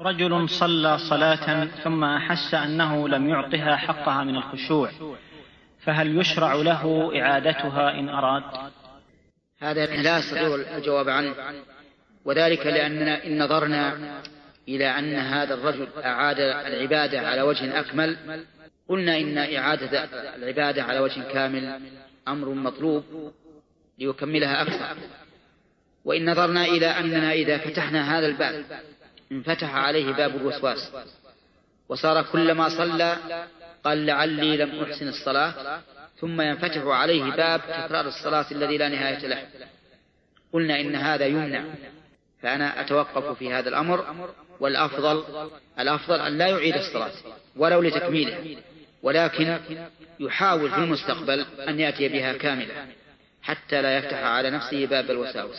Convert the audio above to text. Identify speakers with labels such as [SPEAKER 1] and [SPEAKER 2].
[SPEAKER 1] رجل صلى صلاة ثم أحس أنه لم يعطها حقها من الخشوع فهل يشرع له إعادتها إن أراد؟
[SPEAKER 2] هذا لا أستطيع الجواب عنه. وذلك لأننا إن نظرنا إلى أن هذا الرجل أعاد العبادة على وجه أكمل قلنا إن إعادة العبادة على وجه كامل أمر مطلوب ليكملها أكثر. وإن نظرنا إلى أننا إذا فتحنا هذا الباب انفتح عليه باب الوسواس. وصار كلما صلى قال لعلي لم أحسن الصلاة ثم ينفتح عليه باب تكرار الصلاة الذي لا نهاية له. قلنا إن هذا يمنع فأنا أتوقف في هذا الأمر والأفضل الأفضل أن لا يعيد الصلاة ولو لتكميله ولكن يحاول في المستقبل أن يأتي بها كاملة حتى لا يفتح على نفسه باب الوساوس.